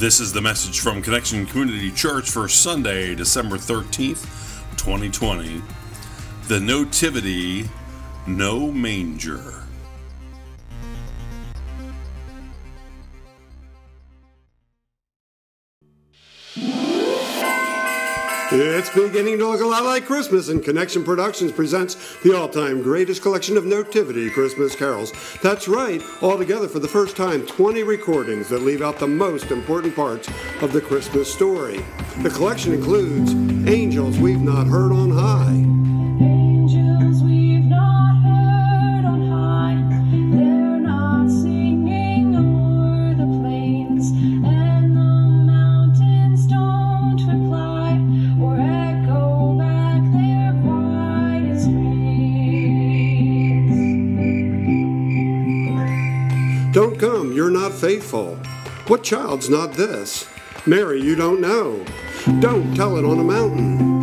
This is the message from Connection Community Church for Sunday, December 13th, 2020. The Nativity, No Manger. It's beginning to look a lot like Christmas, and Connection Productions presents the all time greatest collection of Nativity Christmas carols. That's right, altogether for the first time, 20 recordings that leave out the most important parts of the Christmas story. The collection includes Angels We've Not Heard on High. Don't come, you're not faithful. What child's not this? Mary, you don't know. Don't tell it on a mountain.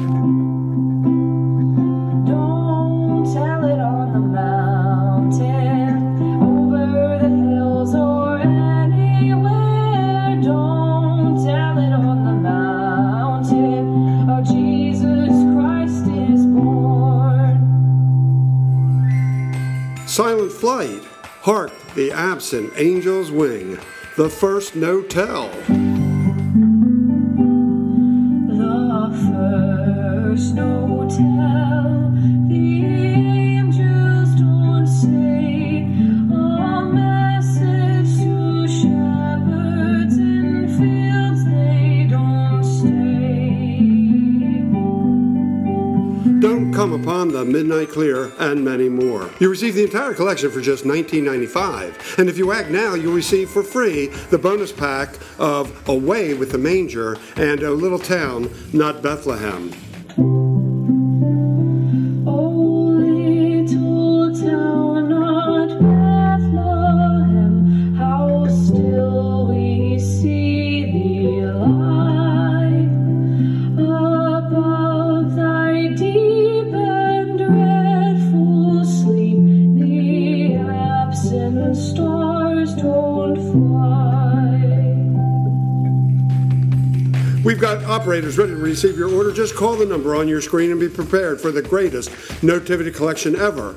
Wing. The first no tell. Come mm-hmm. upon the midnight clear, and many more. You receive the entire collection for just $19.95. And if you act now, you'll receive for free the bonus pack of Away with the Manger and A Little Town Not Bethlehem. Got operators ready to receive your order. Just call the number on your screen and be prepared for the greatest Nativity collection ever.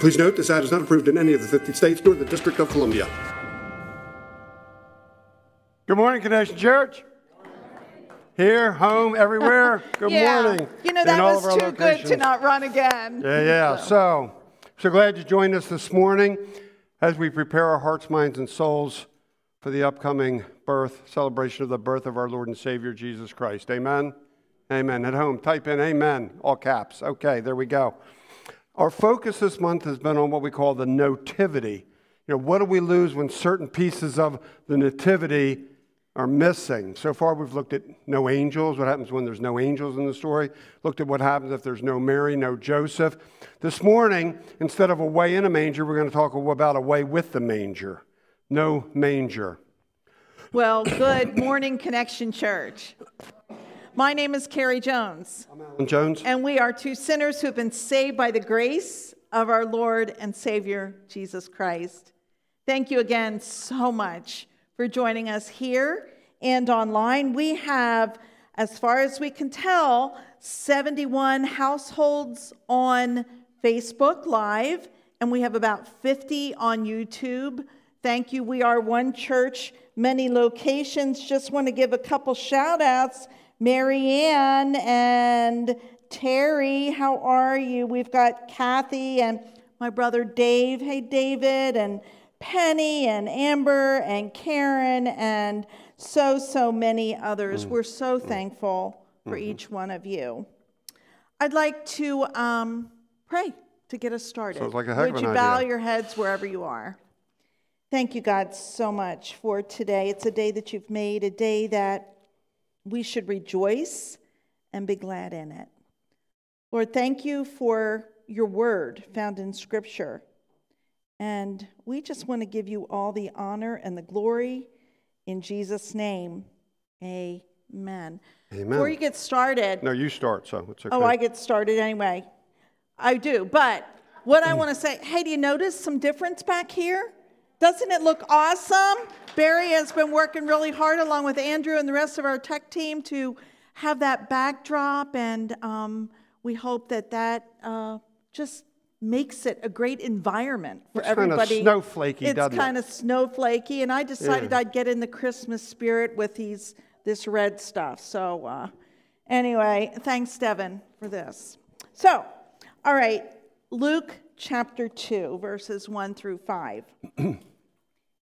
Please note this ad is not approved in any of the 50 states nor the District of Columbia. Good morning, Connection Church. Here, home, everywhere. Good yeah. morning. You know, that was of our too good to not run again. Yeah, yeah. So, so glad you joined us this morning as we prepare our hearts, minds, and souls for the upcoming birth, celebration of the birth of our Lord and Savior Jesus Christ. Amen. Amen. At home, type in Amen, all caps. Okay, there we go. Our focus this month has been on what we call the nativity. You know, what do we lose when certain pieces of the nativity are missing? So far, we've looked at no angels, what happens when there's no angels in the story, looked at what happens if there's no Mary, no Joseph. This morning, instead of a way in a manger, we're going to talk about a way with the manger. No manger. Well, good morning, Connection Church. My name is Carrie Jones, Alan Jones? and we are two sinners who have been saved by the grace of our Lord and Savior, Jesus Christ. Thank you again so much for joining us here and online. We have, as far as we can tell, 71 households on Facebook Live, and we have about 50 on YouTube. Thank you. We are one church, many locations. Just want to give a couple shout outs. Marianne and Terry, how are you? We've got Kathy and my brother Dave. Hey, David, and Penny and Amber and Karen and so, so many others. Mm. We're so mm. thankful for mm-hmm. each one of you. I'd like to um, pray to get us started. Sounds like a heck of Would an you bow your heads wherever you are? Thank you, God, so much for today. It's a day that you've made, a day that we should rejoice and be glad in it. Lord, thank you for your word found in Scripture. And we just want to give you all the honor and the glory in Jesus' name. Amen. Amen. Before you get started, No, you start, so it's oh, okay. Oh, I get started anyway. I do. But what I want to say, hey, do you notice some difference back here? Doesn't it look awesome? Barry has been working really hard along with Andrew and the rest of our tech team to have that backdrop, and um, we hope that that uh, just makes it a great environment for kinda everybody. snowflakey, it's doesn't it? kind of snowflakey, and I decided Yeah. I'd get in the Christmas spirit with these this red stuff. So uh, anyway, thanks, Devin, for this. So, all right, Luke chapter two, verses one through five.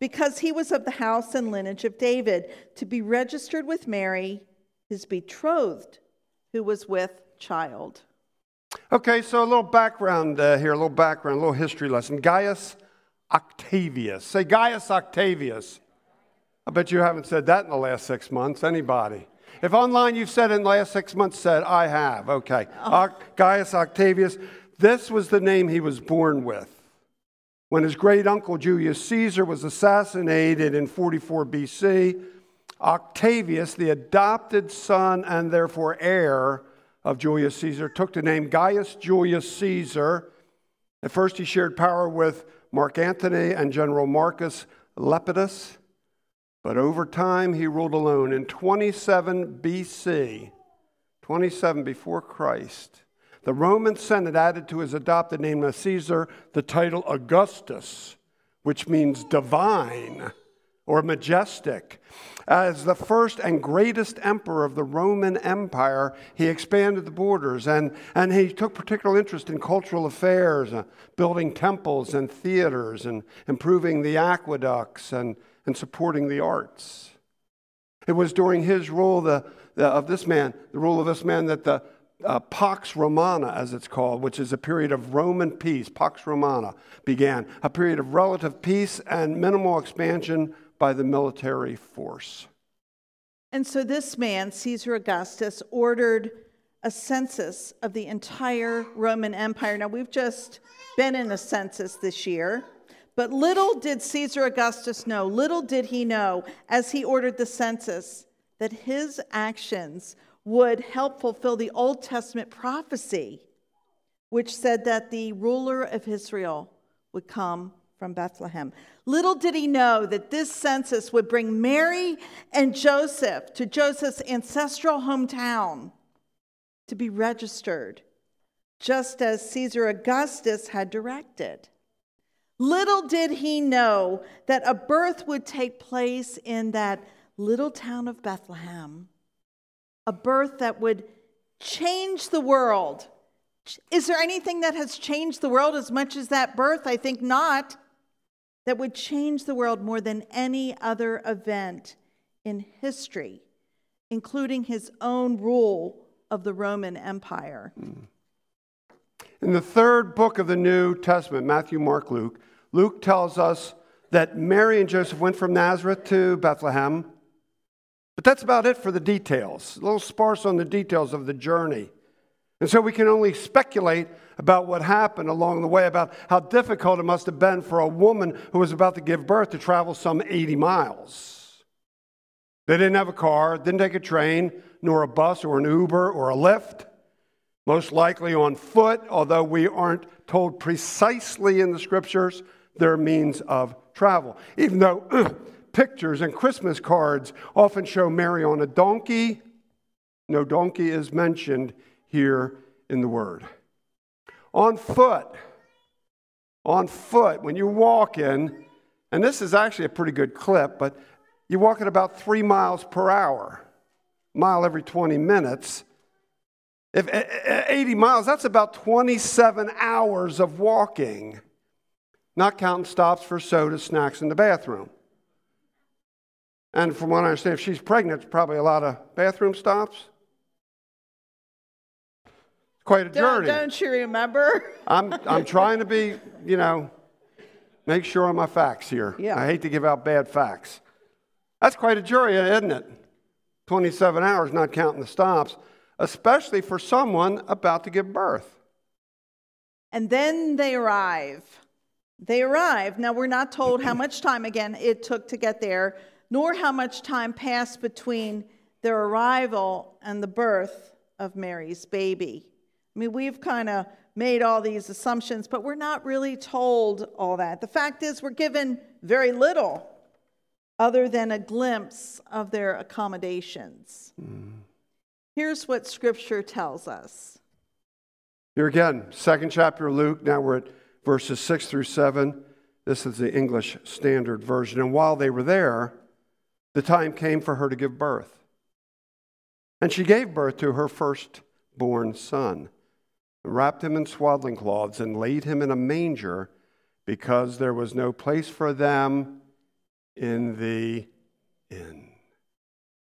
because he was of the house and lineage of David, to be registered with Mary, his betrothed, who was with child. Okay, so a little background uh, here, a little background, a little history lesson. Gaius Octavius. Say Gaius Octavius. I bet you haven't said that in the last six months. Anybody? If online you've said it in the last six months, said I have. Okay. Oc- Gaius Octavius. This was the name he was born with. When his great uncle Julius Caesar was assassinated in 44 BC, Octavius, the adopted son and therefore heir of Julius Caesar, took the name Gaius Julius Caesar. At first, he shared power with Mark Antony and General Marcus Lepidus, but over time, he ruled alone. In 27 BC, 27 before Christ, the Roman Senate added to his adopted name of Caesar the title Augustus, which means divine or majestic. As the first and greatest emperor of the Roman Empire, he expanded the borders and, and he took particular interest in cultural affairs, uh, building temples and theaters, and improving the aqueducts and, and supporting the arts. It was during his rule the, the, of this man, the rule of this man, that the uh, Pax Romana, as it's called, which is a period of Roman peace, Pax Romana, began. A period of relative peace and minimal expansion by the military force. And so this man, Caesar Augustus, ordered a census of the entire Roman Empire. Now, we've just been in a census this year, but little did Caesar Augustus know, little did he know, as he ordered the census, that his actions would help fulfill the Old Testament prophecy, which said that the ruler of Israel would come from Bethlehem. Little did he know that this census would bring Mary and Joseph to Joseph's ancestral hometown to be registered, just as Caesar Augustus had directed. Little did he know that a birth would take place in that little town of Bethlehem, a birth that would change the world. Is there anything that has changed the world as much as that birth? I think not. That would change the world more than any other event in history, including his own rule of the Roman Empire. Hmm. In the third book of the New Testament, Matthew, Mark, Luke, Luke tells us that Mary and Joseph went from Nazareth to Bethlehem. But that's about it for the details, a little sparse on the details of the journey. And so we can only speculate about what happened along the way, about how difficult it must have been for a woman who was about to give birth to travel some 80 miles. They didn't have a car, didn't take a train, nor a bus or an Uber or a Lyft most likely on foot, although we aren't told precisely in the scriptures their means of travel. Even though pictures and Christmas cards often show Mary on a donkey, no donkey is mentioned here in the word. On foot, on foot, when you're walking, and this is actually a pretty good clip, but you walk at about three miles per hour, mile every 20 minutes. If eh, eh, 80 miles, that's about 27 hours of walking, not counting stops for soda, snacks, in the bathroom. And from what I understand, if she's pregnant, it's probably a lot of bathroom stops. Quite a Don't, journey. don't you remember? I'm, I'm trying to be, you know, make sure on my facts here. Yeah. I hate to give out bad facts. That's quite a journey, isn't it? 27 hours, not counting the stops, especially for someone about to give birth. And then they arrive. They arrive. Now, we're not told how much time, again, it took to get there, nor how much time passed between their arrival and the birth of Mary's baby. I mean, we've kind of made all these assumptions, but we're not really told all that. The fact is, we're given very little other than a glimpse of their accommodations. Hmm. Here's what Scripture tells us. Here again, second chapter of Luke. Now we're at verses 6 through 7. This is the English Standard Version. And while they were there, the time came for her to give birth. And she gave birth to her firstborn son, wrapped him in swaddling cloths, and laid him in a manger because there was no place for them in the inn.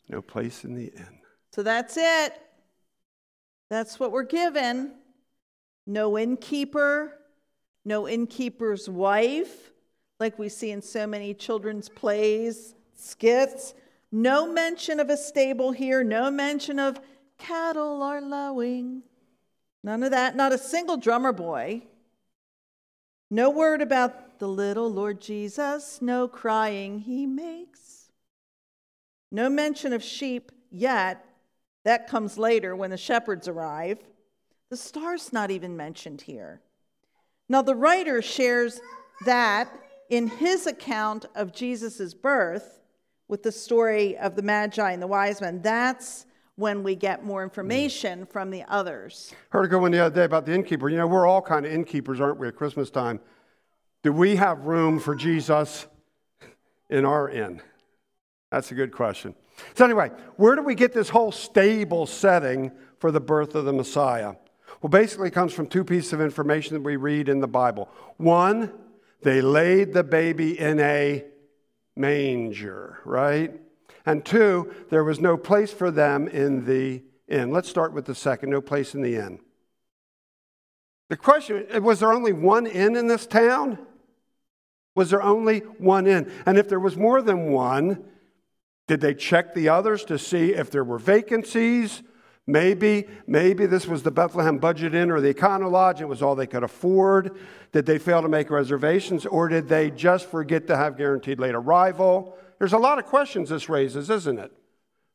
No place in the inn. So that's it. That's what we're given. No innkeeper, no innkeeper's wife, like we see in so many children's plays, skits. No mention of a stable here, no mention of cattle are lowing. None of that. Not a single drummer boy. No word about the little Lord Jesus, no crying he makes. No mention of sheep yet. That comes later when the shepherds arrive. The star's not even mentioned here. Now, the writer shares that in his account of Jesus' birth with the story of the Magi and the wise men. That's when we get more mm. information from the others. Heard a good one the other day about the innkeeper. You know, we're all kind of innkeepers, aren't we, at Christmas time? Do we have room for Jesus in our inn? That's a good question. So, anyway, where do we get this whole stable setting for the birth of the Messiah? Well, basically, it comes from two pieces of information that we read in the Bible. One, they laid the baby in a manger, right? And two, there was no place for them in the inn. Let's start with the second no place in the inn. The question was there only one inn in this town? Was there only one inn? And if there was more than one, did they check the others to see if there were vacancies? Maybe, maybe this was the Bethlehem Budget Inn or the Econo Lodge. It was all they could afford. Did they fail to make reservations, or did they just forget to have guaranteed late arrival? There's a lot of questions this raises, isn't it?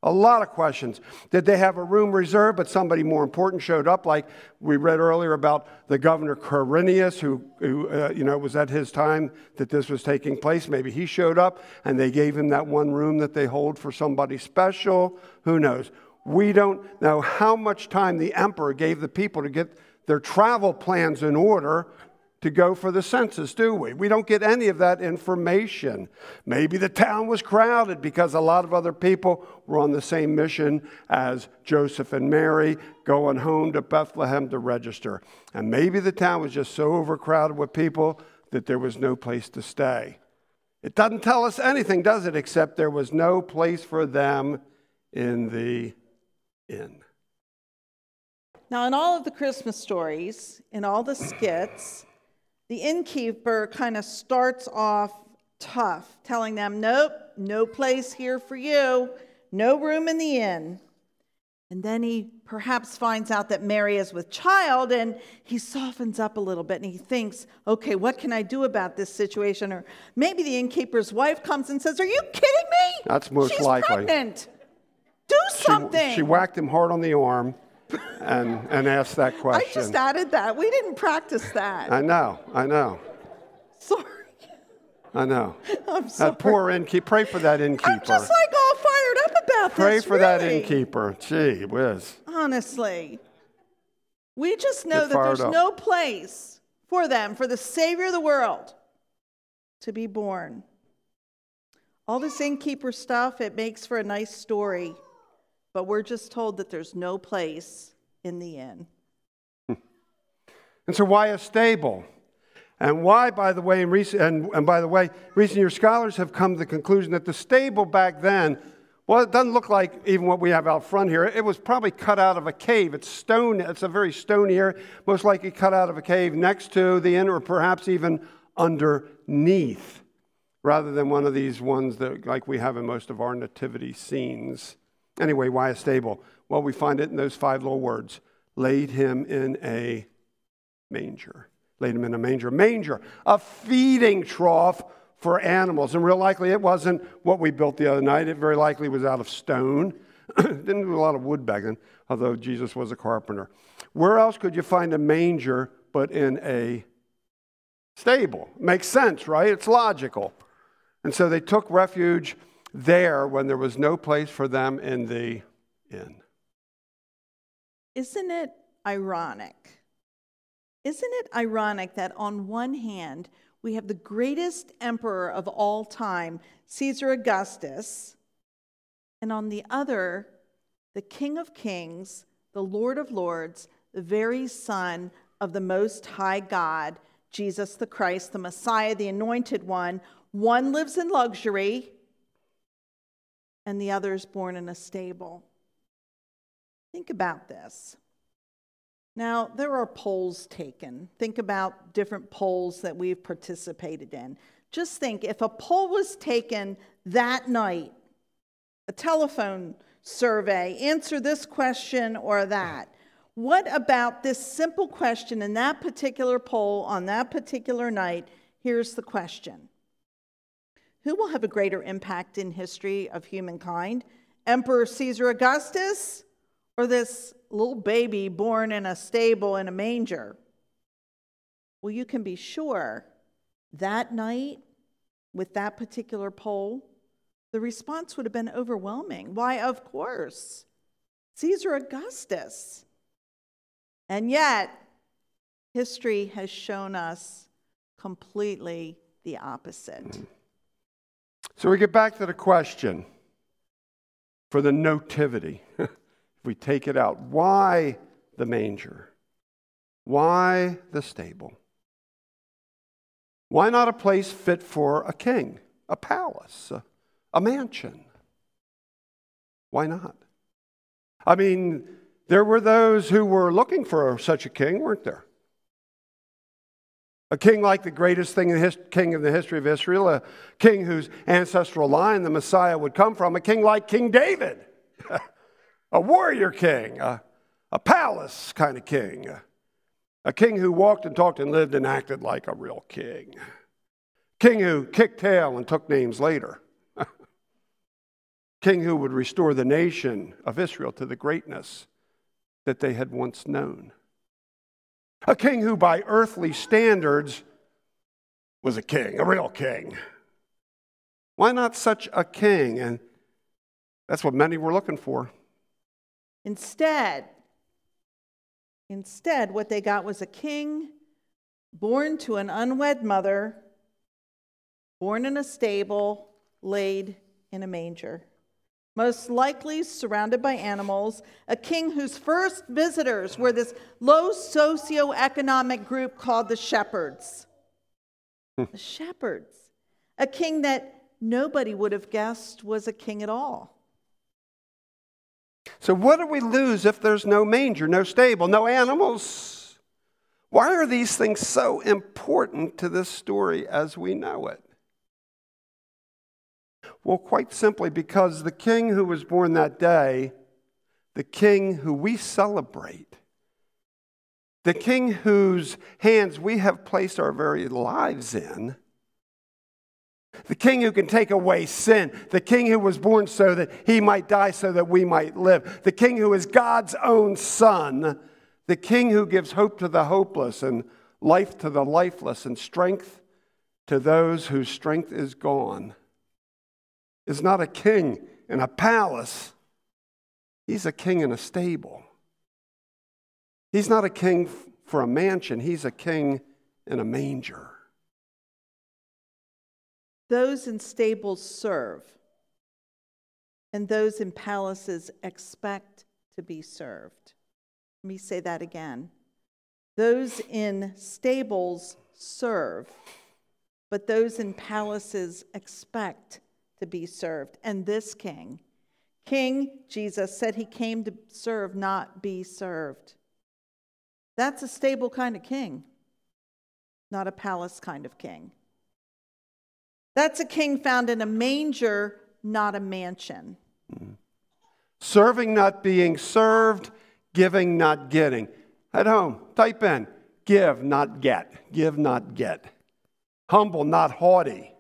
A lot of questions. Did they have a room reserved, but somebody more important showed up, like we read earlier about the governor Quirinius, who, who uh, you know, was at his time that this was taking place. Maybe he showed up and they gave him that one room that they hold for somebody special. Who knows? We don't know how much time the emperor gave the people to get their travel plans in order to go for the census, do we? We don't get any of that information. Maybe the town was crowded because a lot of other people were on the same mission as Joseph and Mary going home to Bethlehem to register. And maybe the town was just so overcrowded with people that there was no place to stay. It doesn't tell us anything, does it, except there was no place for them in the inn. Now, in all of the Christmas stories, in all the skits, the innkeeper kind of starts off tough, telling them, Nope, no place here for you, no room in the inn. And then he perhaps finds out that Mary is with child and he softens up a little bit and he thinks, okay, what can I do about this situation? Or maybe the innkeeper's wife comes and says, Are you kidding me? That's most She's likely. pregnant. Do something. She, whacked him hard on the arm and, and asked that question. I just added that. We didn't practice that. I know, I know, Sorry. I know. I'm sorry. That poor innkeeper. Pray for that innkeeper. I'm just like all fired up about Pray this. Pray for that really. innkeeper. Gee whiz. Honestly. We just know Get that there's up. no place for them, for the Savior of the world, to be born. All this innkeeper stuff, it makes for a nice story, but we're just told that there's no place in the inn. And so, why a stable? And why, by the way, recent, and, and by the way, recent year scholars have come to the conclusion that the stable back then, well, it doesn't look like even what we have out front here. It was probably cut out of a cave. It's stone. It's a very stony area, most likely cut out of a cave next to the inn, or perhaps even underneath, rather than one of these ones that, like we have in most of our nativity scenes. Anyway, why a stable? Well, we find it in those five little words laid him in a manger. Laid him in a manger. Manger, a feeding trough for animals. And real likely it wasn't what we built the other night. It very likely was out of stone. Didn't do a lot of wood back then, although Jesus was a carpenter. Where else could you find a manger but in a stable? Makes sense, right? It's logical. And so they took refuge there when there was no place for them in the inn. Isn't it ironic? Isn't it ironic that on one hand, we have the greatest emperor of all time, Caesar Augustus, and on the other, the King of Kings, the Lord of Lords, the very Son of the Most High God, Jesus the Christ, the Messiah, the Anointed One. One lives in luxury, and the other is born in a stable. Think about this. Now, there are polls taken. Think about different polls that we've participated in. Just think if a poll was taken that night, a telephone survey, answer this question or that. What about this simple question in that particular poll on that particular night? Here's the question Who will have a greater impact in history of humankind? Emperor Caesar Augustus or this little baby born in a stable in a manger? Well, you can be sure that night with that particular poll, the response would have been overwhelming. Why, of course, Caesar Augustus. And yet, history has shown us completely the opposite. So we get back to the question for the nativity. if we take it out, why the manger? Why the stable? Why not a place fit for a king, a palace, a, a mansion? Why not? I mean, there were those who were looking for such a king, weren't there? A king like the greatest thing in his, king in the history of Israel, a king whose ancestral line the Messiah would come from, a king like King David, a warrior king, a, a palace kind of king, a king who walked and talked and lived and acted like a real king, king who kicked tail and took names later, king who would restore the nation of Israel to the greatness that they had once known. A king who, by earthly standards, was a king, a real king. Why not such a king? And that's what many were looking for. Instead, instead, what they got was a king born to an unwed mother, born in a stable, laid in a manger most likely surrounded by animals, a king whose first visitors were this low socioeconomic group called the shepherds. Hmm. the shepherds. A king that nobody would have guessed was a king at all. So, what do we lose if there's no manger, no stable, no animals? Why are these things so important to this story as we know it? Well, quite simply because the king who was born that day, the king who we celebrate, the king whose hands we have placed our very lives in, the king who can take away sin, the king who was born so that he might die so that we might live, the king who is God's own son, the king who gives hope to the hopeless and life to the lifeless and strength to those whose strength is gone is not a king in a palace, he's a king in a stable. He's not a king for a mansion, he's a king in a manger. Those in stables serve, and those in palaces expect to be served. Let me say that again. Those in stables serve, but those in palaces expect to be served. And this king, King Jesus, said he came to serve, not be served. That's a stable kind of king, not a palace kind of king. That's a king found in a manger, not a mansion. Mm-hmm. serving, not being served, giving, not getting. At home, type in give, not get. Give, not get. Humble, not haughty.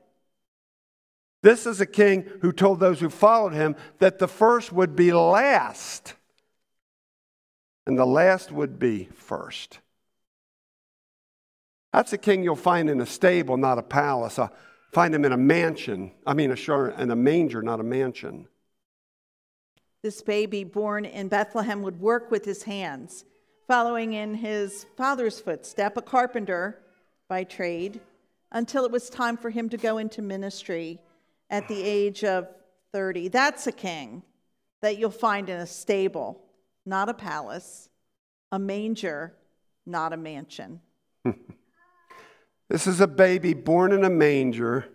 This is a king who told those who followed him that the first would be last and the last would be first. That's a king you'll find in a stable, not a palace. I find him in a mansion. I mean, a sure, in a manger, not a mansion. This baby born in Bethlehem would work with his hands, following in his father's footstep, a carpenter by trade, until it was time for him to go into ministry at the age of 30. That's a king that you'll find in a stable, not a palace, a manger, not a mansion. This is a baby born in a manger.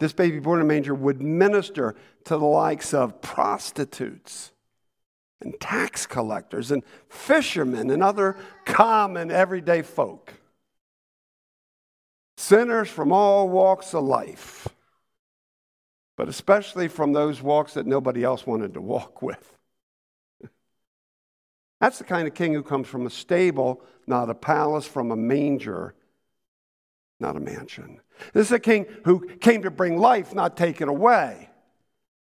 This baby born in a manger would minister to the likes of prostitutes and tax collectors and fishermen and other common everyday folk. Sinners from all walks of life, but especially from those walks that nobody else wanted to walk with. That's the kind of king who comes from a stable, not a palace, from a manger not a mansion. This is a king who came to bring life, not take it away.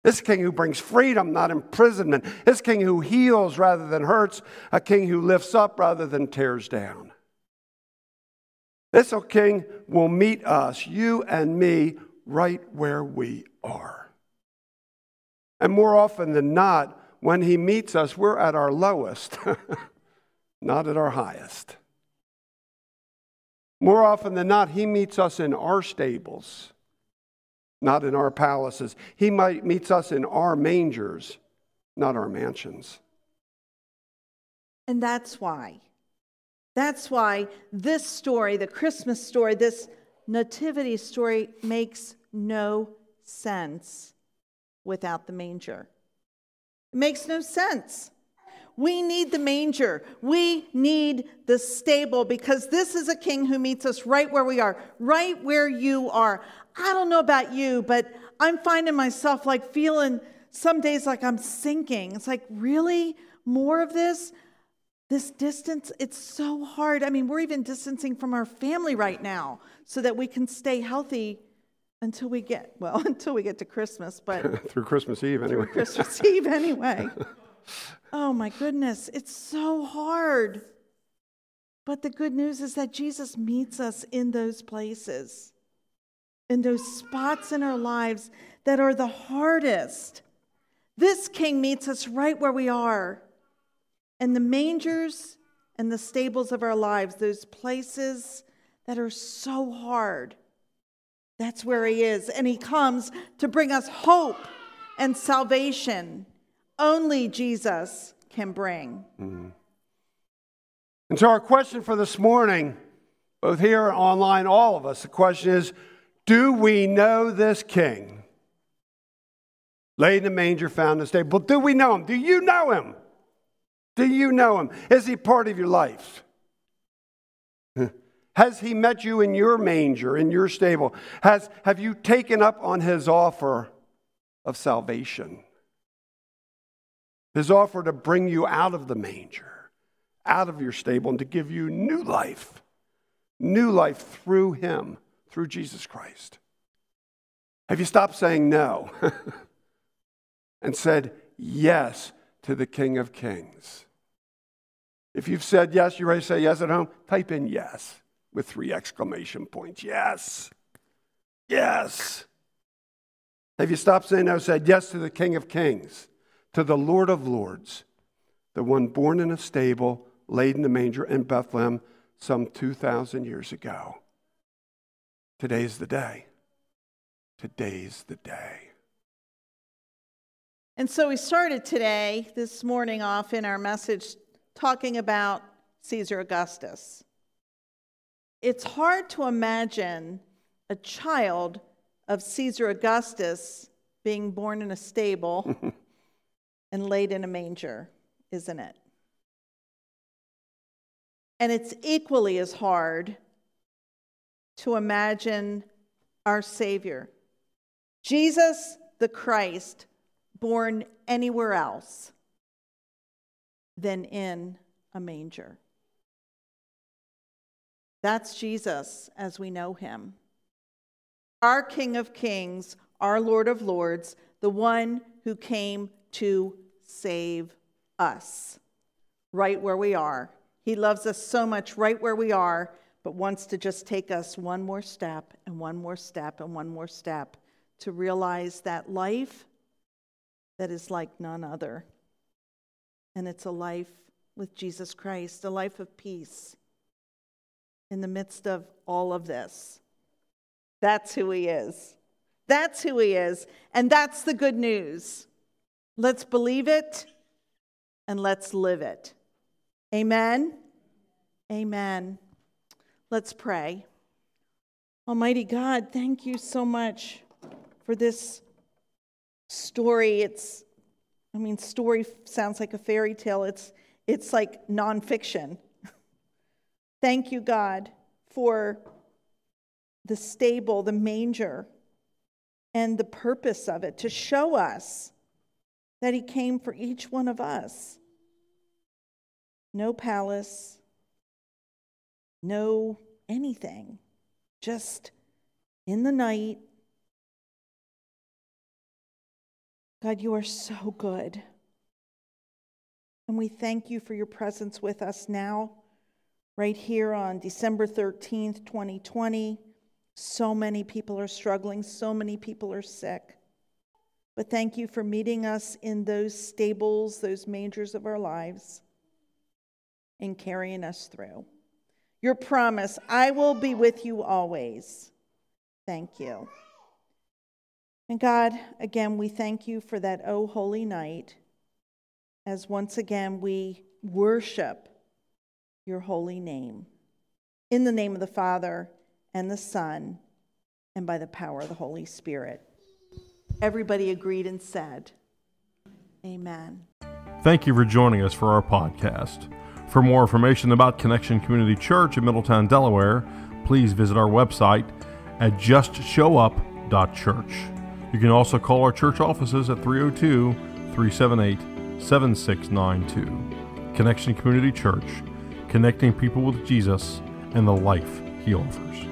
This king who brings freedom, not imprisonment. This king who heals rather than hurts. A king who lifts up rather than tears down. This king will meet us, you and me, right where we are. And more often than not, when he meets us, we're at our lowest, not at our highest. More often than not, he meets us in our stables, not in our palaces. He might meets us in our mangers, not our mansions. And that's why. That's why this story, the Christmas story, this nativity story, makes no sense without the manger. It makes no sense. We need the manger. We need the stable because this is a king who meets us right where we are, right where you are. I don't know about you, but I'm finding myself like feeling some days like I'm sinking. It's like, really? More of this? This distance, it's so hard. I mean, we're even distancing from our family right now so that we can stay healthy until we get, well, until we get to Christmas, but through Christmas Eve anyway. through Christmas Eve anyway. Oh my goodness, it's so hard. But the good news is that Jesus meets us in those places, in those spots in our lives that are the hardest. This King meets us right where we are. And the mangers and the stables of our lives, those places that are so hard, that's where He is. And He comes to bring us hope and salvation only Jesus can bring. Mm-hmm. And so, our question for this morning, both here and online, all of us, the question is Do we know this king? Laid in the manger, found in the stable. Do we know him? Do you know him? Do you know him? Is he part of your life? Has he met you in your manger, in your stable? Has, have you taken up on his offer of salvation? his offer to bring you out of the manger, out of your stable, and to give you new life, new life through him, through Jesus Christ. Have you stopped saying no and said yes to the King of Kings? If you've said yes, you ready to say yes at home? Type in yes with three exclamation points. Yes. Yes. Have you stopped saying no, said yes to the King of Kings? to the Lord of Lords, the one born in a stable, laid in a manger in Bethlehem some 2,000 years ago. Today's the day. Today's the day. And so we started today, this morning, off in our message talking about Caesar Augustus. It's hard to imagine a child of Caesar Augustus being born in a stable and laid in a manger, isn't it? And it's equally as hard to imagine our Savior, Jesus the Christ, born anywhere else than in a manger. That's Jesus as we know him. Our King of Kings, our Lord of Lords, the one who came to save us right where we are. He loves us so much right where we are, but wants to just take us one more step and one more step and one more step to realize that life that is like none other. And it's a life with Jesus Christ, a life of peace in the midst of all of this. That's who he is. That's who he is. And that's the good news. Let's believe it and let's live it. Amen. Amen. Let's pray. Almighty God, thank you so much for this story. It's, I mean, story sounds like a fairy tale. It's, it's like nonfiction. Thank you, God, for the stable, the manger, and the purpose of it to show us that He came for each one of us. No palace, no anything, just in the night. God, you are so good. And we thank you for your presence with us now, right here on December 13th, 2020. So many people are struggling, so many people are sick. But thank you for meeting us in those stables, those mangers of our lives, and carrying us through. Your promise, I will be with you always. Thank you. And God, again, we thank you for that oh holy night as once again we worship your holy name. In the name of the Father and the Son and by the power of the Holy Spirit. Everybody agreed and said, Amen. Thank you for joining us for our podcast. For more information about Connection Community Church in Middletown, Delaware, please visit our website at justshowup.church. You can also call our church offices at 302 378 7692. Connection Community Church, connecting people with Jesus and the life he offers.